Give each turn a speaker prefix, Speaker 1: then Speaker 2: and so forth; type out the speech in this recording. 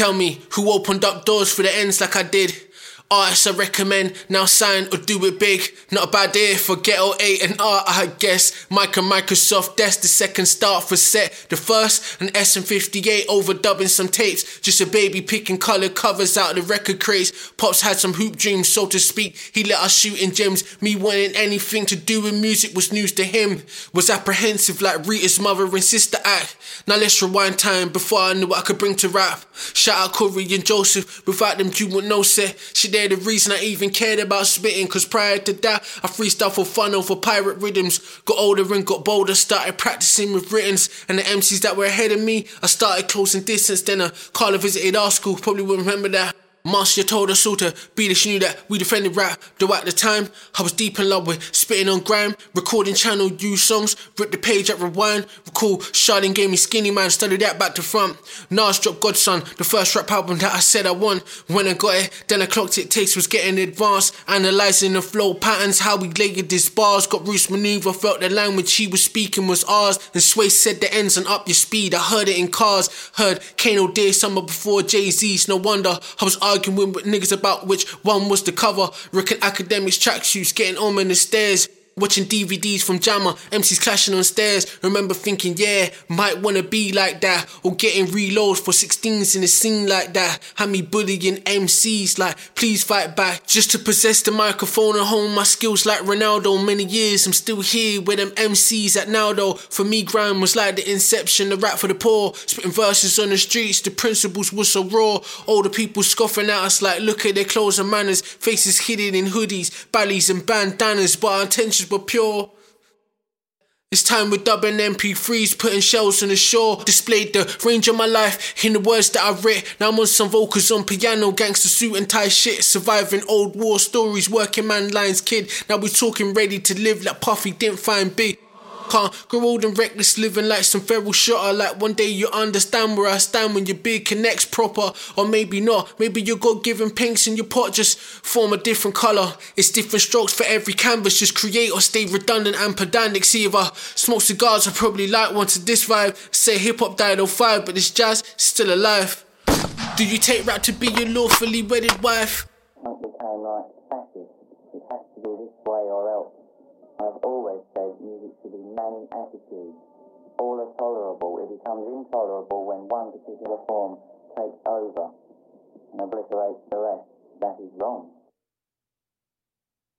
Speaker 1: Tell me who opened up doors for the ends like I did. Artists I recommend, now sign or do it big. Not a bad idea for Ghetto 8 and art, I guess. Mike and Microsoft, that's the second start for set. The first, an SM58 overdubbing some tapes. Just a baby picking color covers out of the record crates. Pops had some hoop dreams, so to speak. He let us shoot in gems. Me wanting anything to do with music was news to him. Was apprehensive like Rita's mother and sister act. Now let's rewind time before I knew what I could bring to rap. Shout out Corey and Joseph. Without them, you would know set. Shit, the reason I even cared about spitting. Cause prior to that, I freestyle for fun over pirate rhythms. Got older and got bolder, started practicing with writtens. And the MCs that were ahead of me, I started closing distance. Then a caller visited our school, probably wouldn't remember that. Marcia told us all to be the she knew that we defended rap. Though at the time, I was deep in love with spitting on grime, recording channel U songs, ripped the page at rewind. Recall Sharding gave me Skinnyman, studied that back to front. Nas dropped God's Son, the first rap album that I said I won. When I got it, then I clocked it, taste was getting advanced. Analyzing the flow patterns, how we layered these bars. Got Bruce maneuver, felt the language he was speaking was ours. And Sway said the ends and up your speed. I heard it in cars, heard Kano Day summer before Jay Z's. No wonder I was arguing with niggas about which one was the cover. Rick and academics tracksuits getting on the stairs. Watching DVDs from Jammer, MCs clashing on stairs. Remember thinking, yeah, might wanna be like that. Or getting reloads for 16s in a scene like that. Had me bullying MCs like, please fight back. Just to possess the microphone and hone my skills like Ronaldo. Many years, I'm still here with them MCs at now though. For me, grime was like the inception, the rap for the poor. Spitting verses on the streets, the principles were so raw. All the people scoffing at us like, look at their clothes and manners. Faces hidden in hoodies, ballys and bandanas. But our intentions were pure. It's time with dubbing MP3s, putting shells on the shore. Displayed the range of my life in the words that I writ. Now I'm on some vocals on piano, gangster suit and tie shit. Surviving old war stories, working man lines, kid. Now we're talking ready to live like Puffy didn't find big. Can't grow old and reckless, living like some feral shotter. Like one day you understand where I stand when your beard connects proper, or maybe not. Maybe your God given pinks in your pot just form a different color. It's different strokes for every canvas. Just create or stay redundant and pedantic. See if I smoke cigars, I probably like one to this vibe. Say hip hop died on fire, but this jazz still alive. Do you take rap to be your lawfully wedded wife?
Speaker 2: It became like passive. It has to be this way or else. I've always said music should be man in attitude. All are tolerable. It becomes intolerable when one particular form takes over and obliterates the rest. That is wrong.